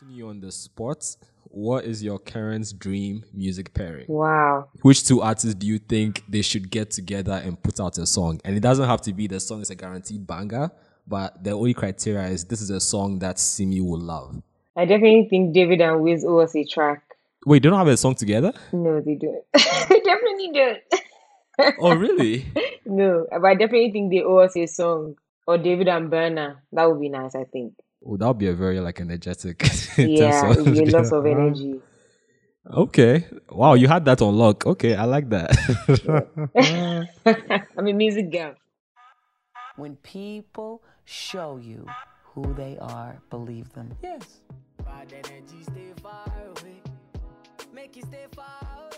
You on the spot, what is your current dream music pairing? Wow. Which two artists do you think they should get together and put out a song? And it doesn't have to be the song is a guaranteed banger, but the only criteria is this is a song that Simi will love. I definitely think Davido and Wiz owe us a track. Wait, they don't have a song together? No, they don't. they definitely don't. Oh, really? no, but I definitely think they owe us a song. Or Davido and Burna. That would be nice, I think. Oh, that would be a very like energetic. Yeah, it would be of energy. Okay. Wow, you had that on lock. Okay, I like that. I'm a music girl. When people show you who they are, believe them. Yes. Bad energy, stay far. Make you stay far.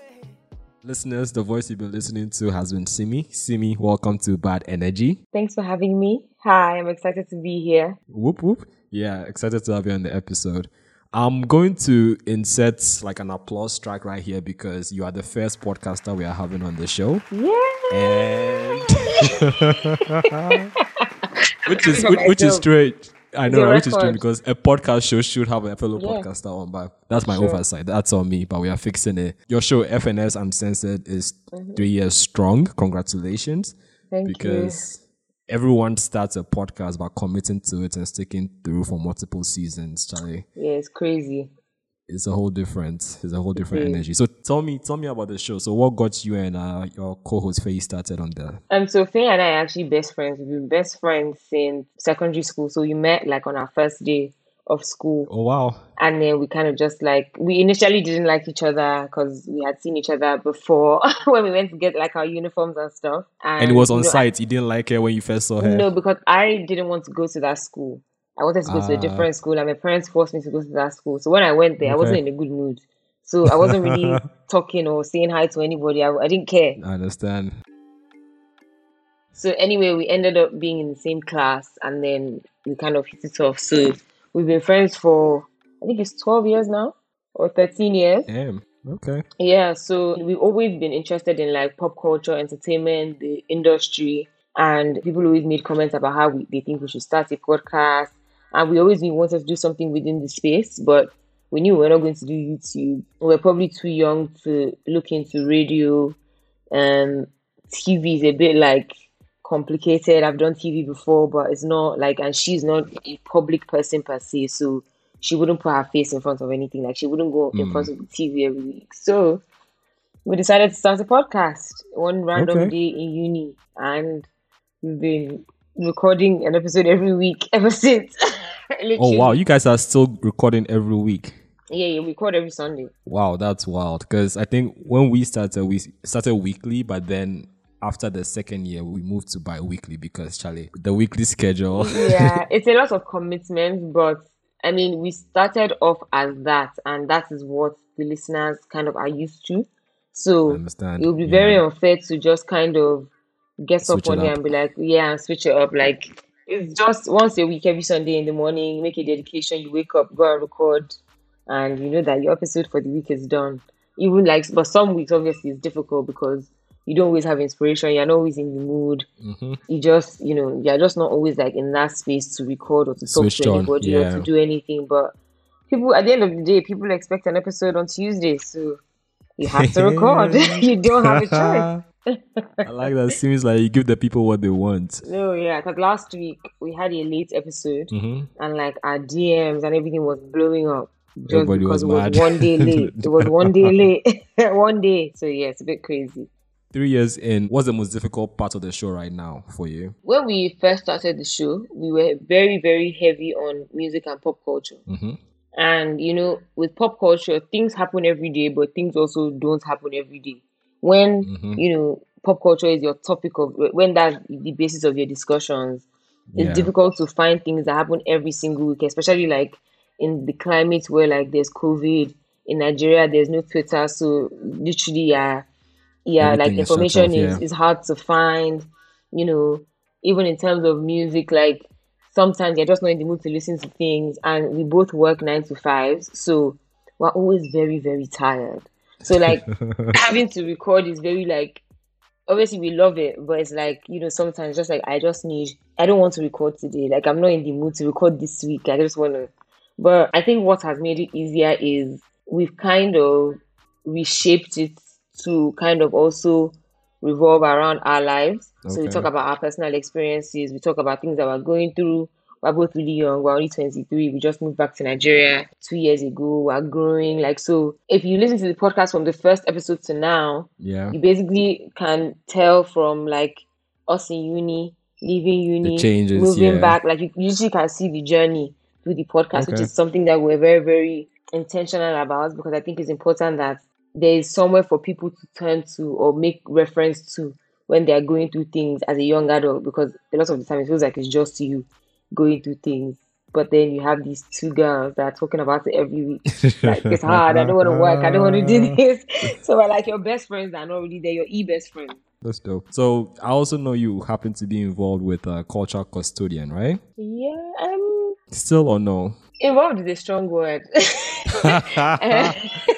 Listeners, the voice you've been listening to has been Simi. Simi, welcome to Bad Energy. Thanks for having me. Hi, I'm excited to be here. Whoop whoop. Yeah, excited to have you on the episode. I'm going to insert like an applause track right here because you are the first podcaster we are having on the show. Yeah. And which is which, which is straight. I know, right? which is true because a podcast show should have a fellow Yeah. podcaster on, but that's my Sure. oversight. That's on me, but we are fixing it. Your show FNS Uncensored is Mm-hmm. three years strong. Congratulations, Thank because everyone starts a podcast by committing to it and sticking through for multiple seasons. Charlie. Yeah, it's crazy. it's a whole different, it's a whole different energy. So tell me, tell me about the show. So what got you and uh, your co-host Faye started on there? Um, so Faye and I are actually best friends. We've been best friends since secondary school. So we met like on our first day of school. Oh wow, and then we kind of just like we initially didn't like each other because we had seen each other before when we went to get like our uniforms and stuff. And, and it was on you know, site. You didn't like her when you first saw her. No, because I didn't want to go to that school. I wanted to go to a Ah. different school, and my parents forced me to go to that school. So when I went there, I wasn't in a good mood. So I wasn't really talking or saying hi to anybody. I, I didn't care. I understand. So anyway, we ended up being in the same class, and then we kind of hit it off. So we've been friends for I think it's twelve years now or thirteen years. Damn. Okay. Yeah, so we've always been interested in like pop culture, entertainment, the industry, and people always made comments about how we, they think we should start a podcast. And we always wanted to do something within the space, but we knew we were not going to do YouTube. We were probably too young to look into radio. Um, and TV is a bit like complicated. I've done TV before, but it's not like, and she's not a public person per se, so she wouldn't put her face in front of anything. Like she wouldn't go in hmm. front of the TV every week. So we decided to start a podcast one random Okay. day in uni, and we've been recording an episode every week ever since. Oh wow, you guys are still recording every week. Yeah, yeah, we record every Sunday. Wow, that's wild. Because I think when we started, we started weekly, but then after the second year, we moved to bi-weekly because Charlie, the weekly schedule. yeah, it's a lot of commitment, but I mean, we started off as that, and that is what the listeners kind of are used to. So it would be yeah. very unfair to just kind of get Switch up one day and be like, yeah, and switch it up. Like it's just once a week, every Sunday in the morning, make a dedication. You wake up, go and record, and you know that your episode for the week is done. Even like, but some weeks obviously it's difficult because you don't always have inspiration. You're not always in the mood Mm-hmm. you just you know you're just not always like in that space to record or to talk Switched to anybody or yeah. to do anything but people at the end of the day people expect an episode on tuesday so you have to record you don't have a choice I like that. Seems like you give the people what they want. no yeah because last week we had a late episode Mm-hmm. and like our dms and everything was blowing up just Everybody because was it mad. was one day late it was one day late one day so yeah it's a bit crazy Three years in, what's the most difficult part of the show right now for you? when we first started the show we were very very heavy on music and pop culture Mm-hmm. And you know, with pop culture, things happen every day, but things also don't happen every day. When Mhm. you know pop culture is your topic of when that's the basis of your discussions, it's Yeah. difficult to find things that happen every single week, especially like in the climate where like there's COVID in Nigeria, there's no Twitter, so literally, yeah, yeah, like Everything information off, is yeah. is hard to find. You know, even in terms of music, like sometimes you're just not in the mood to listen to things and we both work nine to fives so we're always very very tired so like having to record is very like obviously we love it but it's like you know sometimes just like i just need i don't want to record today like i'm not in the mood to record this week i just want to But I think what has made it easier is we've kind of reshaped it to kind of also revolve around our lives. So we talk about our personal experiences, we talk about things that we're going through. We're both really young, we're only 23. We just moved back to Nigeria two years ago. We're growing. Like, so if you listen to the podcast from the first episode to now, Yeah. you basically can tell from like us in uni, leaving uni, changes, moving yeah. back. Like you usually can see the journey through the podcast, which is something that we're very, very intentional about because I think it's important that there is somewhere for people to turn to or make reference to when they are going through things as a young adult because a lot of the time it feels like it's just you going through things. But then you have these two girls that are talking about it every week. Like it's hard. I don't want to work. I don't want to do this. So we're like your best friends that are not really there. Your e best friends. That's dope. So I also know you happen to be involved with a culture custodian, right? Yeah, um, Still or no? involved is a strong word.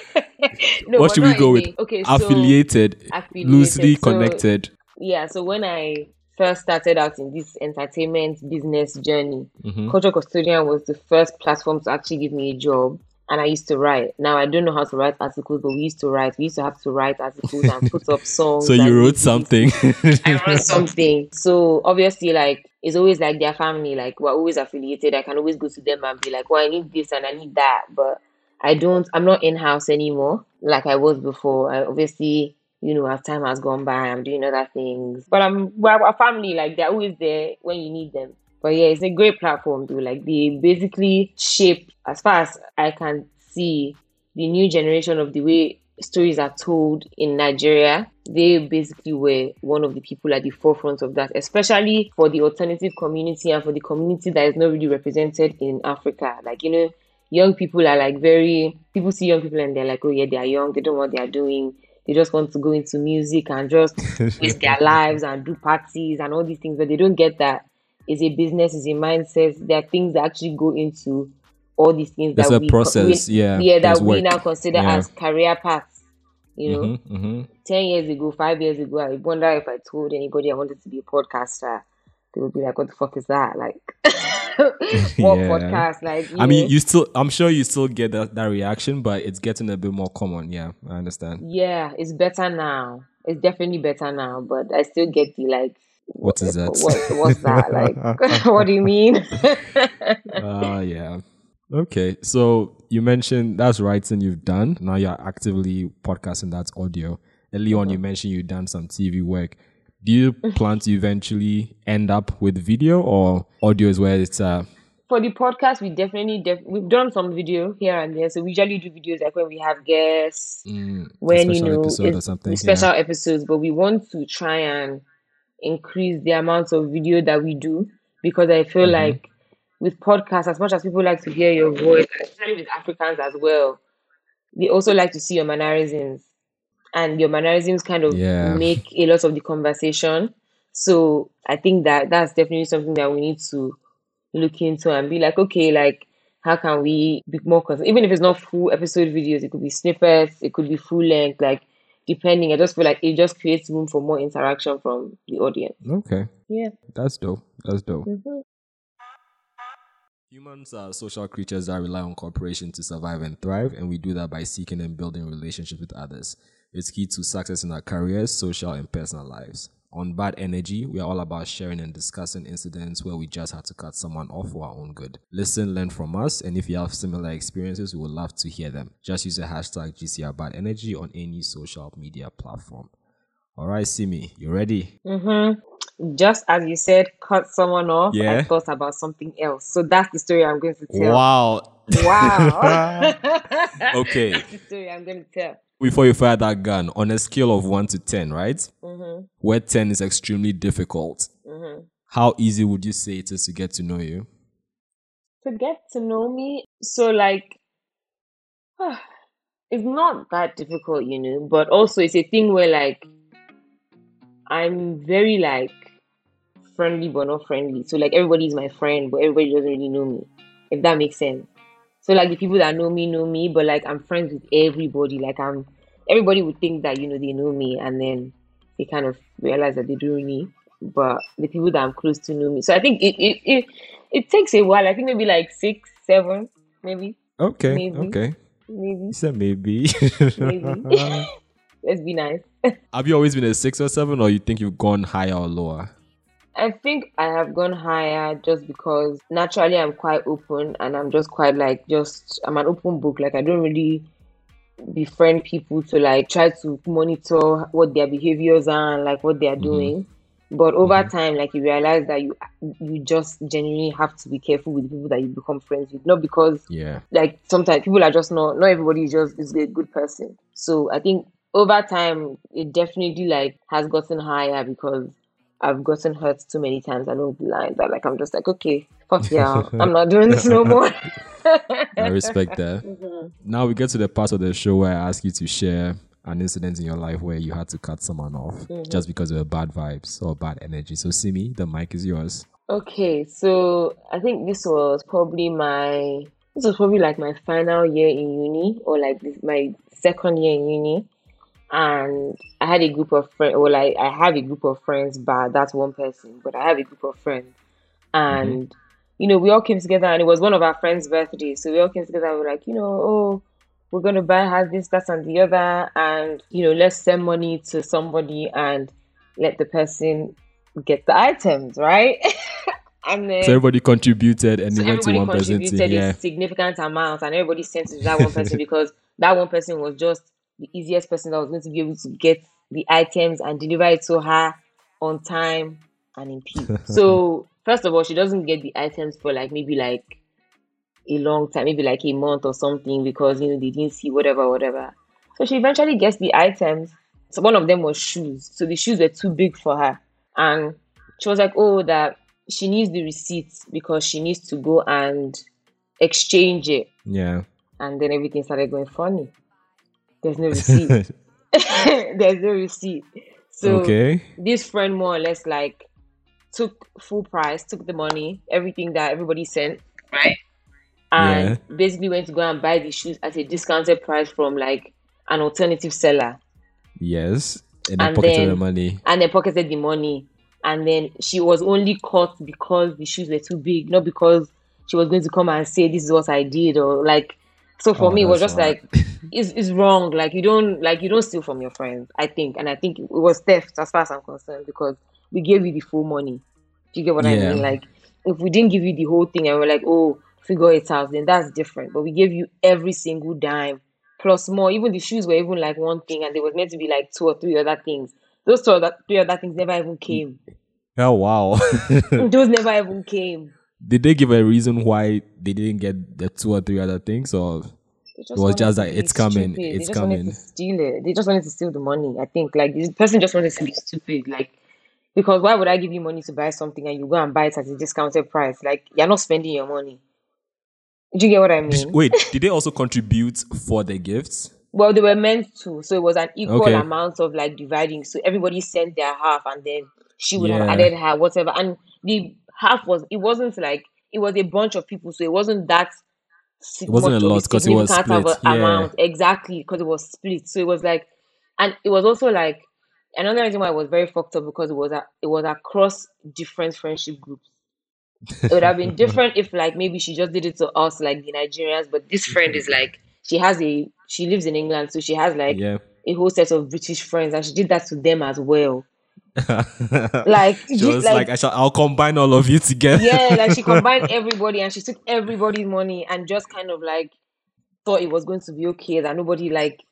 no, what should we go with? Okay, so affiliated, affiliated. loosely So, connected. yeah, so when I first started out in this entertainment business journey, Mhm. Culture Custodian was the first platform to actually give me a job. And I used to write. Now I don't know how to write articles, but we used to write. We used to have to write articles and put up songs. So you wrote something. I wrote something. So obviously, like it's always like their family. Like we're always affiliated. I can always go to them and be like, "Well, I need this and I need that," but I don't. I'm not in house anymore like I was before. I obviously, you know, as time has gone by, I'm doing other things. But I'm we're a family. Like they're always there when you need them. But yeah, it's a great platform too. Like they basically shape, as far as I can see, the new generation of the way stories are told in Nigeria. They basically were one of the people at the forefront of that, especially for the alternative community and for the community that is not really represented in Africa. Like, you know, young people are like very, people see young people and they're like, oh yeah, they are young, they don't know what they are doing. They just want to go into music and just waste their lives and do parties and all these things, but they don't get that it's a business, it's a mindset. There are things that actually go into all these things It's that a we process, we, yeah, yeah, that we work. now consider Yeah. as career paths. You know, Mhm, mhm. 10 years ago, five years ago, I wonder if I told anybody I wanted to be a podcaster, they would be like, what the fuck is that? Like, what Yeah. podcast? Like, I mean, know? you still. I'm sure you still get that, that reaction, but it's getting a bit more common. Yeah, I understand. yeah, it's better now. It's definitely better now, but I still get the like, What is that? What, what's that? Like, what do you mean? Ah, yeah. Okay, so you mentioned that's writing you've done. Now you're actively podcasting that's audio. Early on, Uh-huh. you mentioned you've done some TV work. Do you plan to eventually end up with video or audio is where it's uh for the podcast, we definitely def- we've done some video here and there. So we usually do videos like when we have guests, mm, when you special know episode or it's- something? special episodes. But we want to try and increase the amount of video that we do because I feel Mhm. like with podcasts, as much as people like to hear your voice, especially with Africans as well, they also like to see your mannerisms, and your mannerisms kind of Yeah. make a lot of the conversation. So I think that that's definitely something that we need to look into and be like, okay, like how can we be more consistent? Even if it's not full episode videos, it could be snippets, it could be full length, like depending. I just feel like it just creates room for more interaction from the audience. Okay, Yeah. that's dope. That's dope. Mhm. Humans are social creatures that rely on cooperation to survive and thrive, and we do that by seeking and building relationships with others. It's key to success in our careers, social, and personal lives. On Bad Energy, we are all about sharing and discussing incidents where we just had to cut someone off for our own good. Listen, learn from us, and if you have similar experiences, we would love to hear them. Just use the hashtag GCR Bad Energy on any social media platform. All right, Simi, you ready? Mm-hmm just as you said, cut someone off, Yeah. I thought about something else. So that's the story I'm going to tell. Wow. Wow. Okay. That's the story I'm going to tell. Before you fire that gun, on a scale of 1 to 10, right? Mm-hmm. Where 10 is extremely difficult. How easy would you say it is to get to know you? to get to know me. So like it's not that difficult, you know, but also it's a thing where like I'm very like friendly but not friendly. So like everybody's my friend, but everybody doesn't really know me. If that makes sense. So like the people that know me know me, but like I'm friends with everybody. Like I'm everybody would think that, you know, they know me and then they kind of realize that they don't really. But the people that I'm close to know me. So I think it it, it it takes a while. I think maybe like six, seven maybe. Okay. Maybe. Okay. Maybe. You said maybe. Maybe. Let's be nice. Have you always been a six or seven, or you think you've gone higher or lower? I think I have gone higher just because naturally I'm quite open and I'm just quite like just I'm an open book. Like I don't really befriend people to like try to monitor what their behaviors are and like what they are mm-hmm. doing. But over mm-hmm. time, like you realize that you you just genuinely have to be careful with the people that you become friends with. Not because Yeah. like sometimes people are just not not everybody is just is a good person. So I think over time it definitely like has gotten higher because I've gotten hurt too many times. I know the line that like I'm just like okay, fuck yeah, I'm not doing this no more. I respect that. Mm-hmm. Now we get to the part of the show where I ask you to share an incident in your life where you had to cut someone off mm-hmm. just because of bad vibes or bad energy. So, Simi, the mic is yours. Okay, so I think this was probably my this was probably like my final year in uni or like this, my second year in uni, and I had a group of friends. Well, like I have a group of friends, but that's one person. But I have a group of friends, mm-hmm. and you know we all came together, and it was one of our friends' birthday, so we all came together. and We were like, you know, oh, we're gonna buy her this, that, and the other, and you know, let's send money to somebody and let the person get the items, right? and then So, everybody contributed and so it went to one person to, contributed yeah. significant amount, and everybody sent it to that one person because that one person was just the easiest person that was going to be able to get the items and deliver it to her on time and in peace. so first of all, she doesn't get the items for like maybe like a long time, maybe like a month or something, because you know they didn't see whatever, whatever. So she eventually gets the items. So one of them was shoes. So the shoes were too big for her. And she was like, Oh, that she needs the receipts because she needs to go and exchange it. Yeah. And then everything started going funny. There's no receipt. There's no receipt. So okay. this friend more or less like took full price, took the money, everything that everybody sent, right? And basically went to go and buy the shoes at a discounted price from like an alternative seller. Yes. And And pocketed then- the money. and then pocketed the money. And then she was only caught because the shoes were too big, not because she was going to come and say this is what I did or like. So for Oh, me, it was just like it's, it's wrong. Like you don't like you don't steal from your friends. I think, and I think it was theft as far as I'm concerned because we gave you the full money. Do you get what I mean? Like if we didn't give you the whole thing and we're like, oh, figure it out, then that's different. But we gave you every single dime plus more. Even the shoes were even like one thing, and there was meant to be like two or three other things. Those two other three other things never even mm. came. Oh, wow. Those never even came. Did they give a reason why they didn't get the two or three other things? Or it was just like, it's coming, stupid. it's they just wanted coming. to steal it. They just wanted to steal the money. I think like this person just wanted to be stupid. Like because why would I give you money to buy something and you go and buy it at a discounted price? Like you're not spending your money. Do you get what I mean? wait, did they also contribute for the gifts? Well, they were meant to, so it was an equal Okay. amount of like dividing. So everybody sent their half, and then she would have added her whatever. And the half was it wasn't like it was a bunch of people, so it wasn't that. It wasn't a lot 'cause it was split, a yeah. amount exactly because it was split. So it was like, and it was also like another reason why it was very fucked up because it was a, it was across different friendship groups. It would have been different if like maybe she just did it to us like the Nigerians, but this friend is like she has a she lives in England, so she has like Yeah. a whole set of British friends, and she did that to them as well. Like, she was like, like- I shall, I'll combine all of you together. Yeah, like she combined everybody and she took everybody's money and just kind of like thought it was going to be okay. That nobody like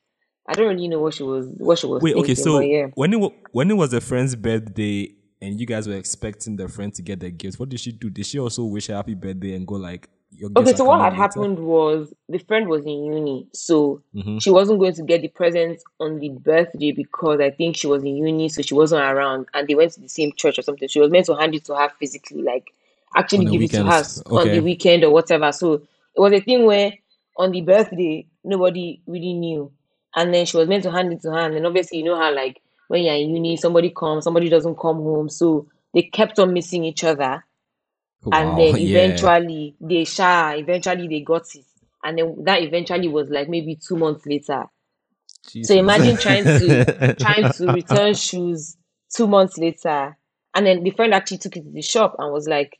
I don't really know what she was what she was Wait, okay, so yeah. when it when it was a friend's birthday and you guys were expecting the friend to get the gift, what did she do? Did she also wish her happy birthday and go like, gifts Okay, so what had later? happened was the friend was in uni, so Mhm. she wasn't going to get the presents on the birthday because I think she was in uni, so she wasn't around, and they went to the same church or something. She was meant to hand it to her physically, like actually give it to her weekends, on the weekend or whatever. So it was a thing where on the birthday nobody really knew, and then she was meant to hand it to her, and then obviously you know how like when you're in uni, somebody comes, somebody doesn't come home, so they kept on missing each other and Wow, then yeah. eventually they sha eventually they got it and then that eventually was like maybe two months later Jesus. so imagine trying to trying to return shoes two months later and then the friend actually took it to the shop and was like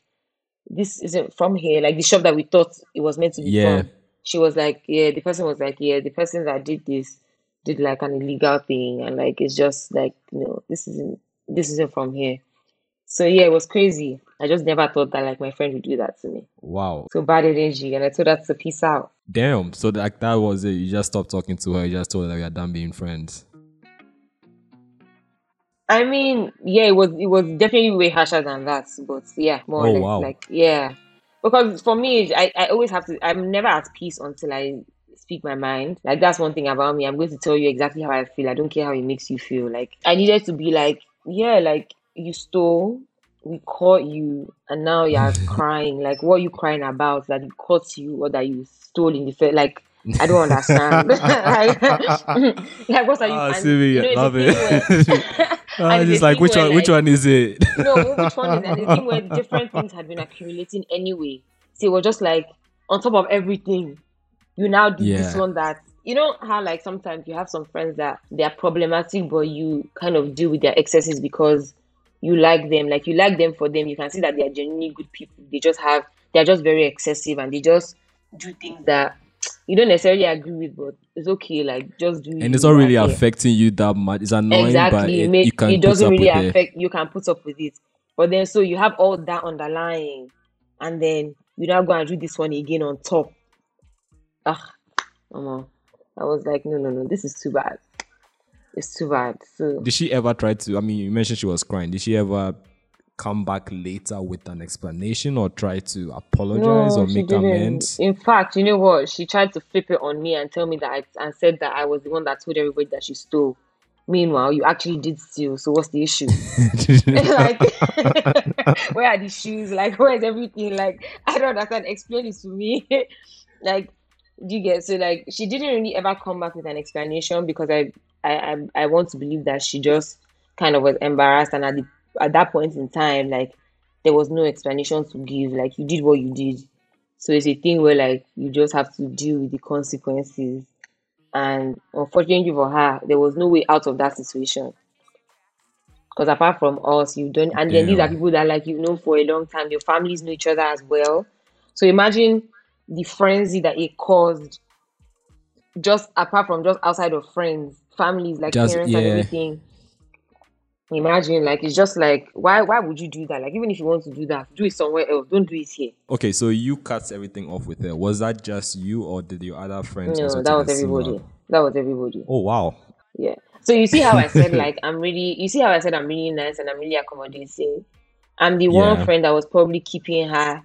this isn't from here like the shop that we thought it was meant to be Yeah. from she was like, yeah, the person was like, yeah, the person that did this did like an illegal thing, and like it's just like, you know, this isn't this isn't from here. So yeah, it was crazy. I just never thought that like my friend would do that to me. Wow. So bad energy, and I told her to peace out. Damn. So like that was it. You just stopped talking to her. You just told her you're done being friends. I mean, yeah, it was it was definitely way harsher than that, but yeah, more Oh, or less, wow. like yeah, because for me, I I always have to. I'm never at peace until I speak my mind. Like that's one thing about me. I'm going to tell you exactly how I feel. I don't care how it makes you feel. Like I needed to be like, yeah, like you stole, we caught you, and now you're crying. Like what are you crying about? That it caught you or that you stole in the first? Like I don't understand. like, like what are you? Ah, and, Simi, you know, it's love it. where- Ah, and just like which where, one? Which one is it? no, which one is and the thing where different things had been accumulating anyway. So it was just like on top of everything, you now do this one that you know how like sometimes you have some friends that they are problematic, but you kind of deal with their excesses because you like them. Like you like them for them. You can see that they are genuinely good people. They just have they are just very excessive and they just do things that you don't necessarily agree with, but it's okay. Like just do. It. And it's not really affecting you that much. It's annoying, but exactly it, you can it doesn't really with it. affect you can put up with it but then so you have all that underlying and then you now go and do this one again on top ah Mama, i was like no no no this is too bad it's too bad so. Did she ever try to? I mean, you mentioned she was crying. Did she ever come back later with an explanation or try to apologize no or make didn't. amends? in fact you know what? She tried to flip it on me and tell me that I, and said that i was the one that told everybody that she stole. Meanwhile you actually did steal so what's the issue? Like where are the shoes? Like where is everything? Like i don't understand. Explain it to me. Like do you get so like she didn't really ever come back with an explanation because I, I i i want to believe that she just kind of was embarrassed and at the at that point in time like there was no explanation to give. Like you did what you did. So it's a thing where like you just have to deal with the consequences. And unfortunately for her there was no way out of that situation. Because apart from us, you don't, and then these are people that like you know for a long time. Your families know each other as well. So imagine the frenzy that it caused, just apart from just outside of friends, families like Just- parents and everything. Imagine, like it's just like why why would you do that? Like even if you want to do that, do it somewhere else. Don't do it here. Okay, so you cut everything off with her. Was that just you, or did your other friends No, that was a similar- everybody. That was everybody. Oh wow! Yeah. So you see how I said like I'm really you see how I said I'm really nice and I'm really accommodating. I'm the one friend that was probably keeping her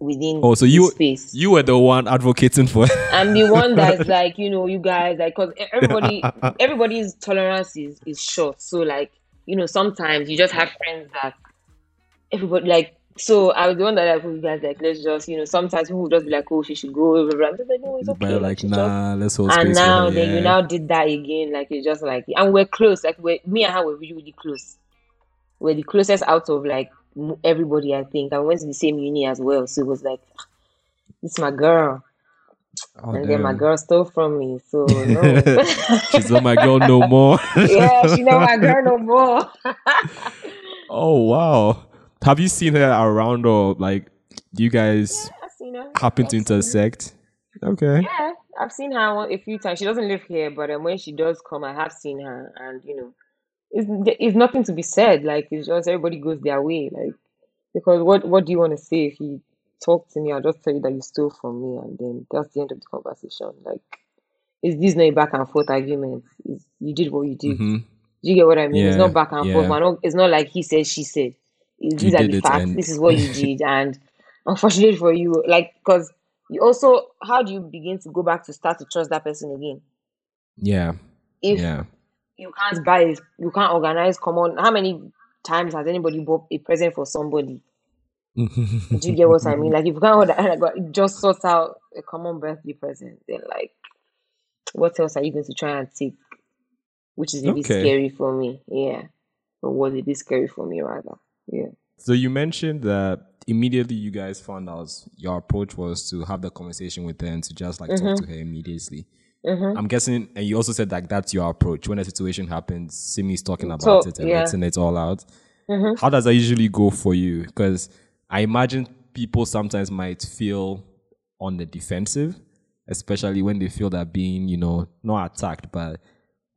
within Oh, so you space. you were the one advocating for. I'm the one that's like, you know, you guys like cause e, everybody everybody's tolerance is, is short. So like, you know, sometimes you just have friends that everybody like so I was the one that like, you guys like let's just, you know, sometimes people would just be like, oh, she should go, blah, blah. I'm just like, no, it's okay. but like, she just nah, let's hold and now her. then yeah. you now did that again like it's just like and we're close like we're me and her were really really close we're the closest out of like everybody i think I went to the same uni as well so it was like it's my girl Oh, and then my girl stole from me so no She's not my girl no more. yeah she not my girl no more oh wow! Have you seen her around or like? Do you guys her happen to I've intersect? Okay. yeah i've seen her a few times she doesn't live here but um, when she does come i have seen her and you know it's, it's nothing to be said like it's just everybody goes their way like because what what do you want to say if you talk to me i'll just tell you that you stole from me and then that's the end of the conversation? Like is this not a back and forth argument? It's, you did what you did. Hmm do you get what i mean? It's not back and forth yeah. man it's not like he said she said. It's- You these are the facts. and- this is what you did and unfortunately for you. Like because you also how do you begin to go back to start to trust that person again? Yeah. if Yeah. You can't buy it, you can't organize. Common how many times has anybody bought a present for somebody? Do you get what i mean? Like if you can't order like, just sort out a common birthday present. Then like what else are you going to try and take? Which is a bit scary for me. Yeah. Or was a bit scary for me rather. Yeah. So you mentioned that immediately you guys found out your approach was to have the conversation with her and to just like talk mm-hmm. to her immediately. Mhm. I'm guessing, and you also said like that's your approach when a situation happens. Simi's talking about Talk, it and yeah. letting it all out. Mhm. How does that usually go for you? Because I imagine people sometimes might feel on the defensive, especially when they feel that being, you know, not attacked, but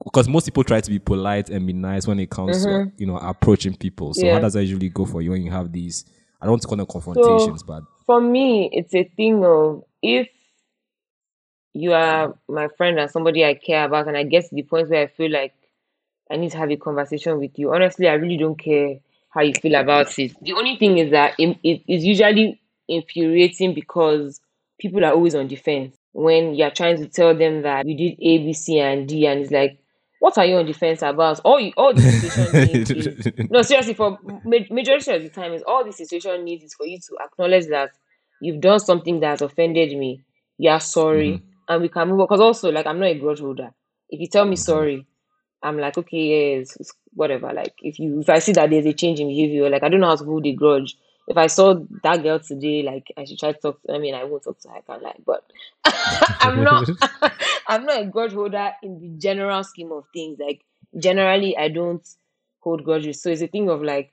because most people try to be polite and be nice when it comes mm-hmm. to, you know, approaching people. So yeah. how does that usually go for you when you have these, I don't want to call them confrontations, so, but. For me, it's a thing of if you are my friend and somebody I care about, and I get to the point where I feel like I need to have a conversation with you. Honestly, I really don't care how you feel about it. The only thing is that it, is usually infuriating because people are always on defense when you're trying to tell them that you did A, B, C, and D, and it's like, what are you on defense about? All you, all the situation needs is, no, seriously, for majority of the time, is all the situation needs is for you to acknowledge that you've done something that has offended me. You're sorry, mm-hmm. And we can move on. Because also, like, I'm not a grudge holder. If you tell me mm-hmm. sorry, I'm like, okay, it's whatever. Like, if you if I see that there's a change in behavior, like, I don't know how to hold a grudge if I saw that girl today, like I should try to talk to I mean I won't talk to her, I can't lie, but I'm not I'm not a grudge holder in the general scheme of things. Like generally I don't hold grudges. So it's a thing of like,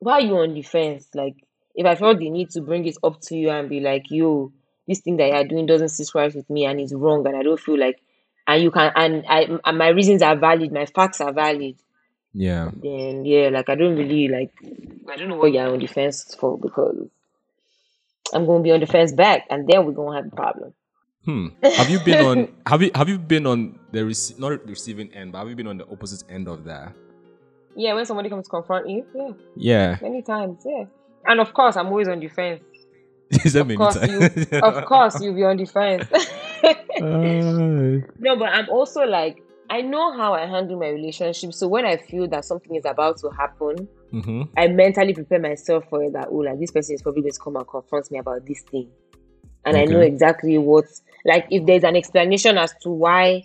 why are you on defense? Like if I felt the need to bring it up to you and be like, yo, this thing that you're doing doesn't sit right with me and it's wrong and I don't feel like and you can and I and my reasons are valid, my facts are valid yeah. Then yeah, like I don't really like I don't know what you're on defense for because I'm gonna be on defense back and then we're gonna have a problem. Hmm. Have you been on have you have you been on the rece- not the receiving end, but have you been on the opposite end of that? Yeah, when somebody comes to confront you, yeah. Yeah. Many times, yeah. And of course I'm always on defense. Is that of course? You, of course you'll be on defense. uh... No, but I'm also like I know how I handle my relationship. So when I feel that something is about to happen, mm-hmm. I mentally prepare myself for it that, oh, like this person is probably going to come and confront me about this thing. And okay. I know exactly what, like, if there's an explanation as to why,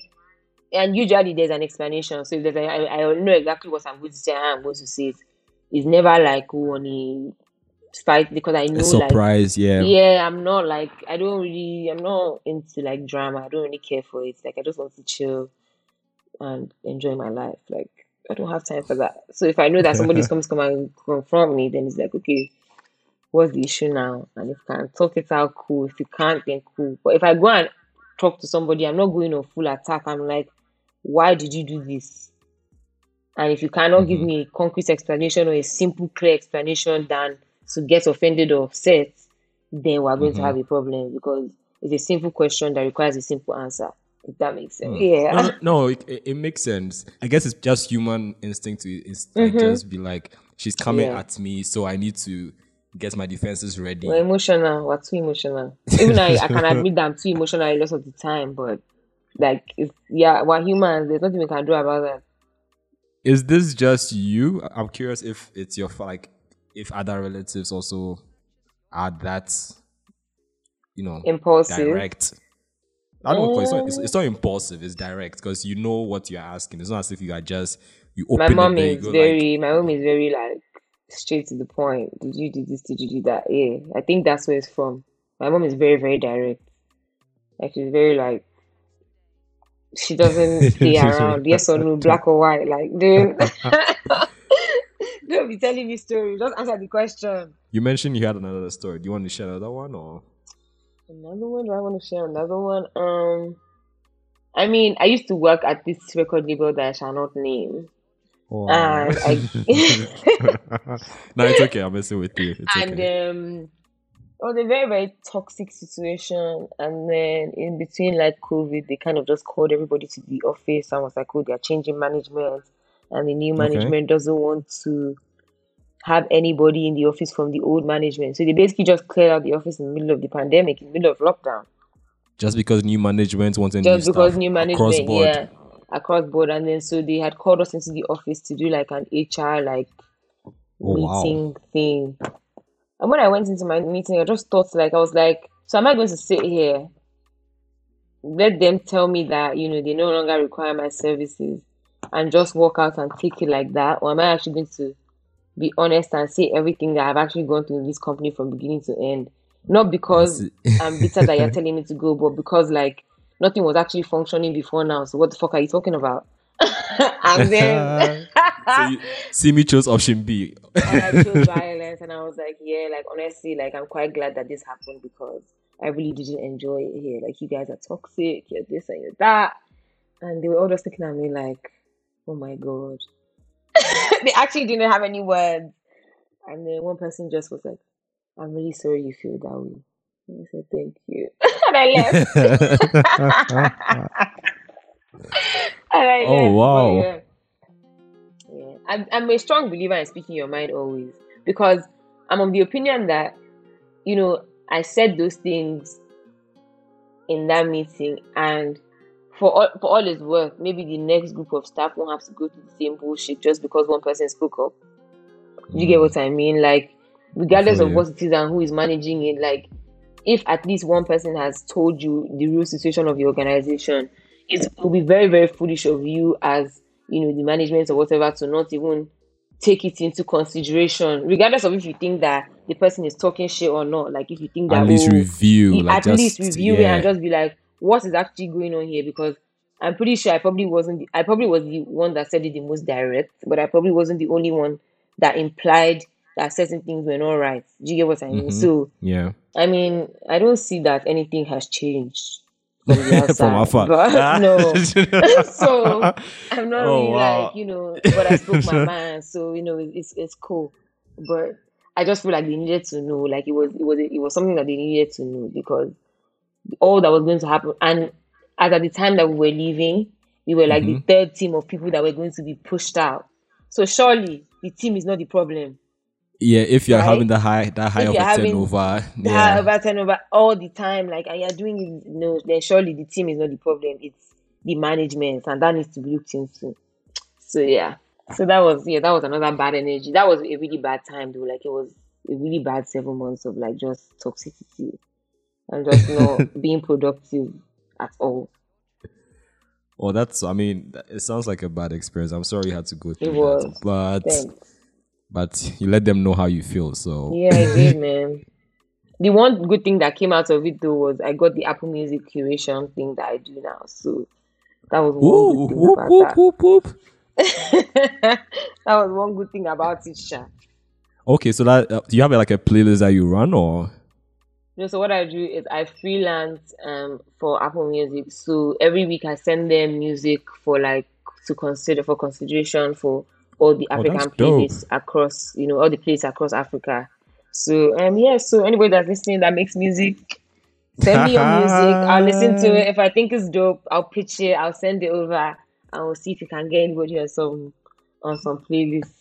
and usually there's an explanation. So if there's a, I, I know exactly what I'm going to say, I'm going to say it. It's never like, oh, on fight because I know surprise, like, yeah. Yeah, I'm not like I don't really I'm not into like drama. I don't really care for it. Like I just want to chill and enjoy my life. Like I don't have time for that. So if I know that somebody's coming to come and confront me, then it's like, okay, what's the issue now? And if you can talk it out, cool. If you can't, then cool. But if I go and talk to somebody, I'm not going on full attack. I'm like, why did you do this? And if you cannot mm-hmm. give me a concrete explanation or a simple, clear explanation than to get offended or upset, then we're going mm-hmm. to have a problem because it's a simple question that requires a simple answer. If that makes sense. Mm. Yeah. No, no it, it, makes sense. I guess it's just human instinct to is mm-hmm. just be like, she's coming yeah. at me, so I need to get my defenses ready. We're emotional. We're too emotional. Even I, I can admit that I'm too emotional a lot of the time, but like, it's, yeah, we're humans. There's nothing we can do about that. Is this just you? I'm curious if it's your like if other relatives also are that you know impulsive direct I don't know. It's not, it's, it's not oh. impulsive. It's direct because you know what you're asking. It's not as if you are just you open. My mom is very. Like, my mom is very like straight to the point. Did you do this? Did you do that? Yeah, I think that's where it's from. My mom is very very direct. Like she's very like she doesn't stay around. Yes or no, black or white. Like dude. Don't be telling me stories. Just answer the question. You mentioned you had another story. Do you want to share another one or? Another one? Do I want to share another one? Um, I mean, I used to work at this record label that I shall not name. Wow. And I no, it's okay. I'm messing with you. It's and okay. um, it was a very very toxic situation. And then in between like COVID, they kind of just called everybody to the office and was like, "Oh, they're changing management, and the new management okay. doesn't want to." Have anybody in the office from the old management. So they basically just cleared out the office in the middle of the pandemic, in the middle of lockdown. Just because new management wanted just new because new management, across board. yeah, across board, and then so they had called us into the office to do like an HR like oh, meeting wow. thing. And when I went into my meeting, I just thought like I was like, so am I going to sit here? Let them tell me that you know they no longer require my services, and just walk out and take it like that, or am I actually going to be honest and say everything that I've actually gone through in this company from beginning to end. Not because I'm bitter that you're telling me to go, but because like nothing was actually functioning before now. So what the fuck are you talking about? and then so you, see me chose option B. I chose violence and I was like, yeah, like honestly, like I'm quite glad that this happened because I really didn't enjoy it here. Like you guys are toxic, you're this and you're that. And they were all just looking at me like, oh my god. They actually didn't have any words. And then one person just was like, I'm really sorry you feel that way. And I said, Thank you. and I left. and I Oh, left. Wow. yeah. Yeah. I'm, I'm a strong believer in speaking your mind always because I'm of the opinion that, you know, I said those things in that meeting and for all, for all it's worth, maybe the next group of staff won't have to go through the same bullshit just because one person spoke up. You get hmm. what I mean? Like, regardless of what it is and who is managing it, like, if at least one person has told you the real situation of your organization, it will be very, very foolish of you as you know the management or whatever to not even take it into consideration, regardless of if you think that the person is talking shit or not. Like, if you think that At least oh, review. Like at just, least review it and just be like, what is actually going on here? Because I'm pretty sure I probably wasn't. The, I probably was the one that said it the most direct, but I probably wasn't the only one that implied that certain things were not right. Do you get what I mean? Mhm. So yeah. I mean, I don't see that anything has changed from the outside. From afar. But no. so I'm not Oh, really wow. like, you know, but I spoke my mind, so you know, it's it's cool. But I just feel like they needed to know, like it was it was it was something that they needed to know because all that was going to happen, and as at the time that we were leaving, we were like the mm-hmm. third team of people that were going to be pushed out. So surely the team is not the problem. Yeah, if you're Right? having the high that high If of a turnover, Yeah. over turnover all the time, like and you're doing it, no, then surely the team is not the problem. It's the management, and that needs to be looked into. So yeah, so that was yeah, that was another bad energy. That was a really bad time though. Like it was a really bad seven months of like just toxicity and just not being productive at all. Well, that's. I mean, it sounds like a bad experience. I'm sorry you had to go through It was. that, but Thanks. but you let them know how you feel. So Yeah, I did, man. The one good thing that came out of it though was I got the Apple Music curation thing that I do now. So that was one Ooh, good thing whoop, about whoop, that. whoop, whoop. that was one good thing about it, Sha. Okay, so that uh, do you have like a playlist that you run or? Know, so what I do is I freelance um for Apple Music. So every week I send them music for like to consider for consideration for all the Oh, African dope. playlists across you know all the places across Africa. So um yeah, so anybody that's listening that makes music, send me your music. I'll listen to it. If I think it's dope, I'll pitch it. I'll send it over, and we'll see if you can get anybody on some on some playlists.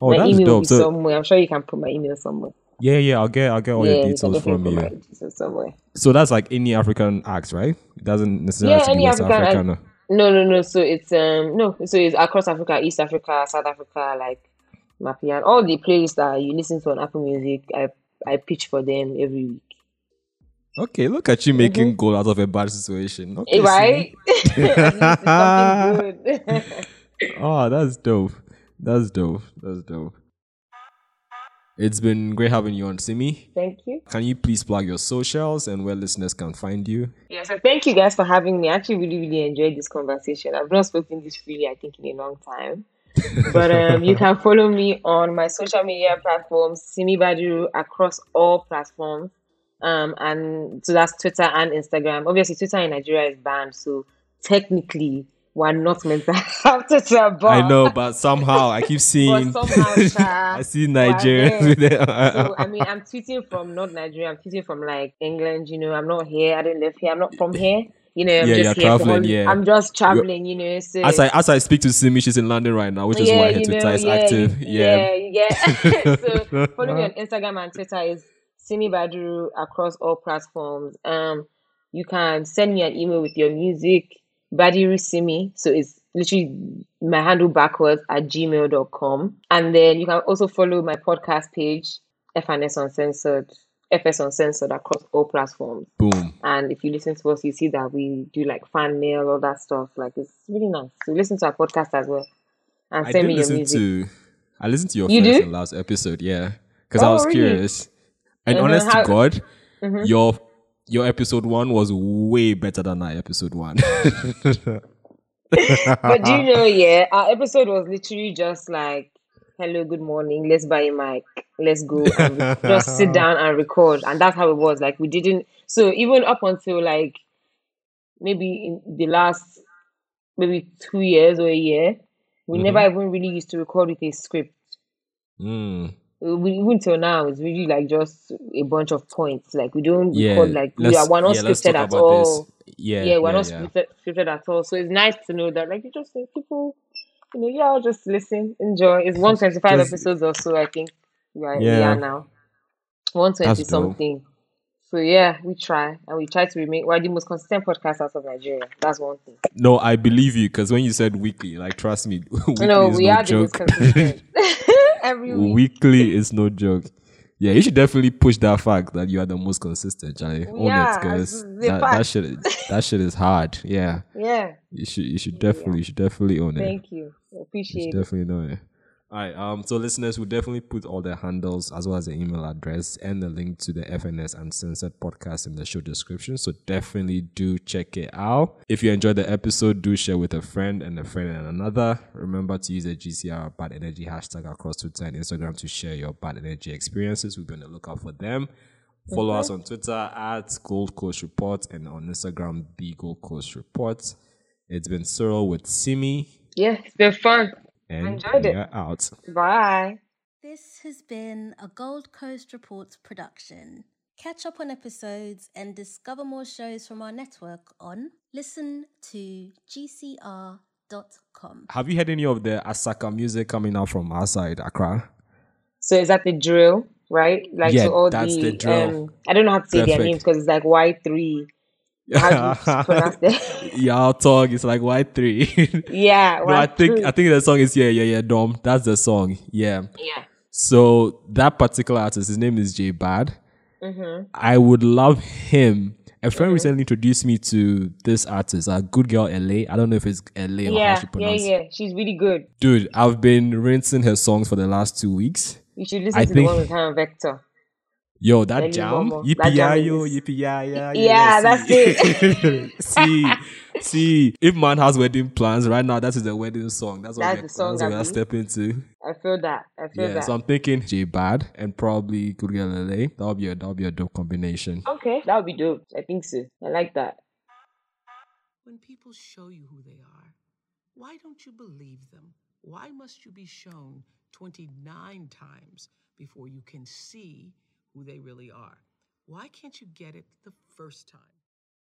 Oh, my that's email will dope. be So somewhere. I'm sure you can put my email somewhere. Yeah, yeah, I'll get I'll get all yeah, your details definitely from you. my details somewhere. So that's like any African act, right? It doesn't necessarily Yeah, have to be West African African. act. No, no, no. So it's um no, so it's across Africa, East Africa, South Africa, like Mapian, all the playlists that you listen to on Apple Music. I I pitch for them every week. Okay, look at you making gold out of a bad situation. Okay, Eh, right? Good. see? Oh, that's dope. That's dope. That's dope. It's been great having you on, Simi. Thank you. Can you please plug your socials and where listeners can find you? Yeah, so thank you guys for having me. I actually really, really enjoyed this conversation. I've not spoken this freely, I think, in a long time. but um, you can follow me on my social media platforms, Simi Badu, across all platforms. Um, and so that's Twitter and Instagram. Obviously, Twitter in Nigeria is banned, so technically we're not meant to have. But I know, but somehow I keep seeing. Somehow, I see Nigerians so I mean, I'm tweeting from not Nigeria. I'm tweeting from like England. You know, I'm not here. I didn't live here. I'm not from here. You know, I'm Yeah, just here. traveling, yeah. I'm just traveling. You know, so as I as I speak to Simi, she's in London right now, which is why her you Twitter know, is yeah, active. Yeah. yeah, yeah. so follow me on Instagram and Twitter is Simi Badru across all platforms. Um, you can send me an email with your music, Badiru Simi. So it's literally my handle backwards at gmail.com. And then you can also follow my podcast page, FNS Uncensored, FS Uncensored across all platforms. Boom. And if you listen to us, you see that we do like fan mail, all that stuff. Like it's really nice. So listen to our podcast as well. And I send me your music. to I listened to your You first do? and last episode, yeah. Because I Oh, was really? curious. And Uh-huh, honest how- to God, Mhm. your your episode one was way better than our episode one. But do you know, yeah, our episode was literally just like, hello, good morning, let's buy a mic. let's go and just sit down and record. And that's how it was. Like we didn't. So even up until like maybe in the last maybe two years or a year, we Mm-hmm. never even really used to record with a script. Mm. We, even till now, it's really like just a bunch of points. Like we don't Yeah, record like we are we're not yeah, scripted at all. this. Yeah, Yeah, we're yeah, not yeah. scripted, scripted at all. So it's nice to know that like you just say people, you know, yeah, i'll just listen, enjoy. It's one twenty five episodes or so. I think we are, we Yeah. are now one twenty That's dope. something. So yeah, we try and we try to remain. We're the most consistent podcast out of Nigeria. That's one thing. No, I believe you because when you said weekly, like trust me, weekly no, we no are the most consistent every week. weekly is no joke. Yeah, you should definitely push that fact that you are the most consistent, Charlie. Own Yeah, it, because that, that shit, is- that shit is hard. Yeah, Yeah, you should, you should definitely, you should definitely own it. thank you. You Appreciate should it. definitely know it. All right. Um. So listeners, we'll definitely put all the handles as well as the email address and the link to the FNS Uncensored podcast in the show description. So definitely do check it out. If you enjoyed the episode, do share with a friend and a friend and another. Remember to use the GCR Bad Energy hashtag across Twitter and Instagram to share your bad energy experiences. We'll be on the lookout for them. Follow us on Twitter at Gold Coast Report and on Instagram the Gold Coast Report. It's been Cyril with Simi Yeah, it's been fun. And Enjoyed it. out. Bye. This has been a Gold Coast Reports production. Catch up on episodes and discover more shows from our network on listen to gcr.com. Have you heard any of the Asakaa music coming out from outside Accra? So is that the drill, right? Like Yeah, so all that's the, the drill. Um, I don't know how to say their Perfect. names because it's like Y three. Yaw Tog. It's like Y three. yeah, no, I think Y3. I think the song is yeah yeah yeah Dom. That's the song. Yeah. yeah. So that particular artist, his name is Jay Bahd. Mm-hmm. I would love him. A friend recently introduced me to this artist, a good girl LA. I don't know if it's LA or how Yeah, she yeah, pronounce it. yeah. She's really good. Dude, I've been rinsing her songs for the last two weeks. You should listen I to think- the one with her and Vector. Yo, that Ellie jam, Momo. yippee That jam yo, is- yippee yeah, yeah, Yeah, that's it. see, see, if man has wedding plans right now, that is the wedding song. That's what That's we're, the song that's we're we- stepping into. I feel that. I feel Yeah, that. so I'm thinking Jay Bahd and probably Good Girl LA. That'll be a that'll be a dope combination. okay, that would be dope. I think so. I like that. When people show you who they are, why don't you believe them? Why must you be shown 29 times before you can see who they really are? Why can't you get it the first time?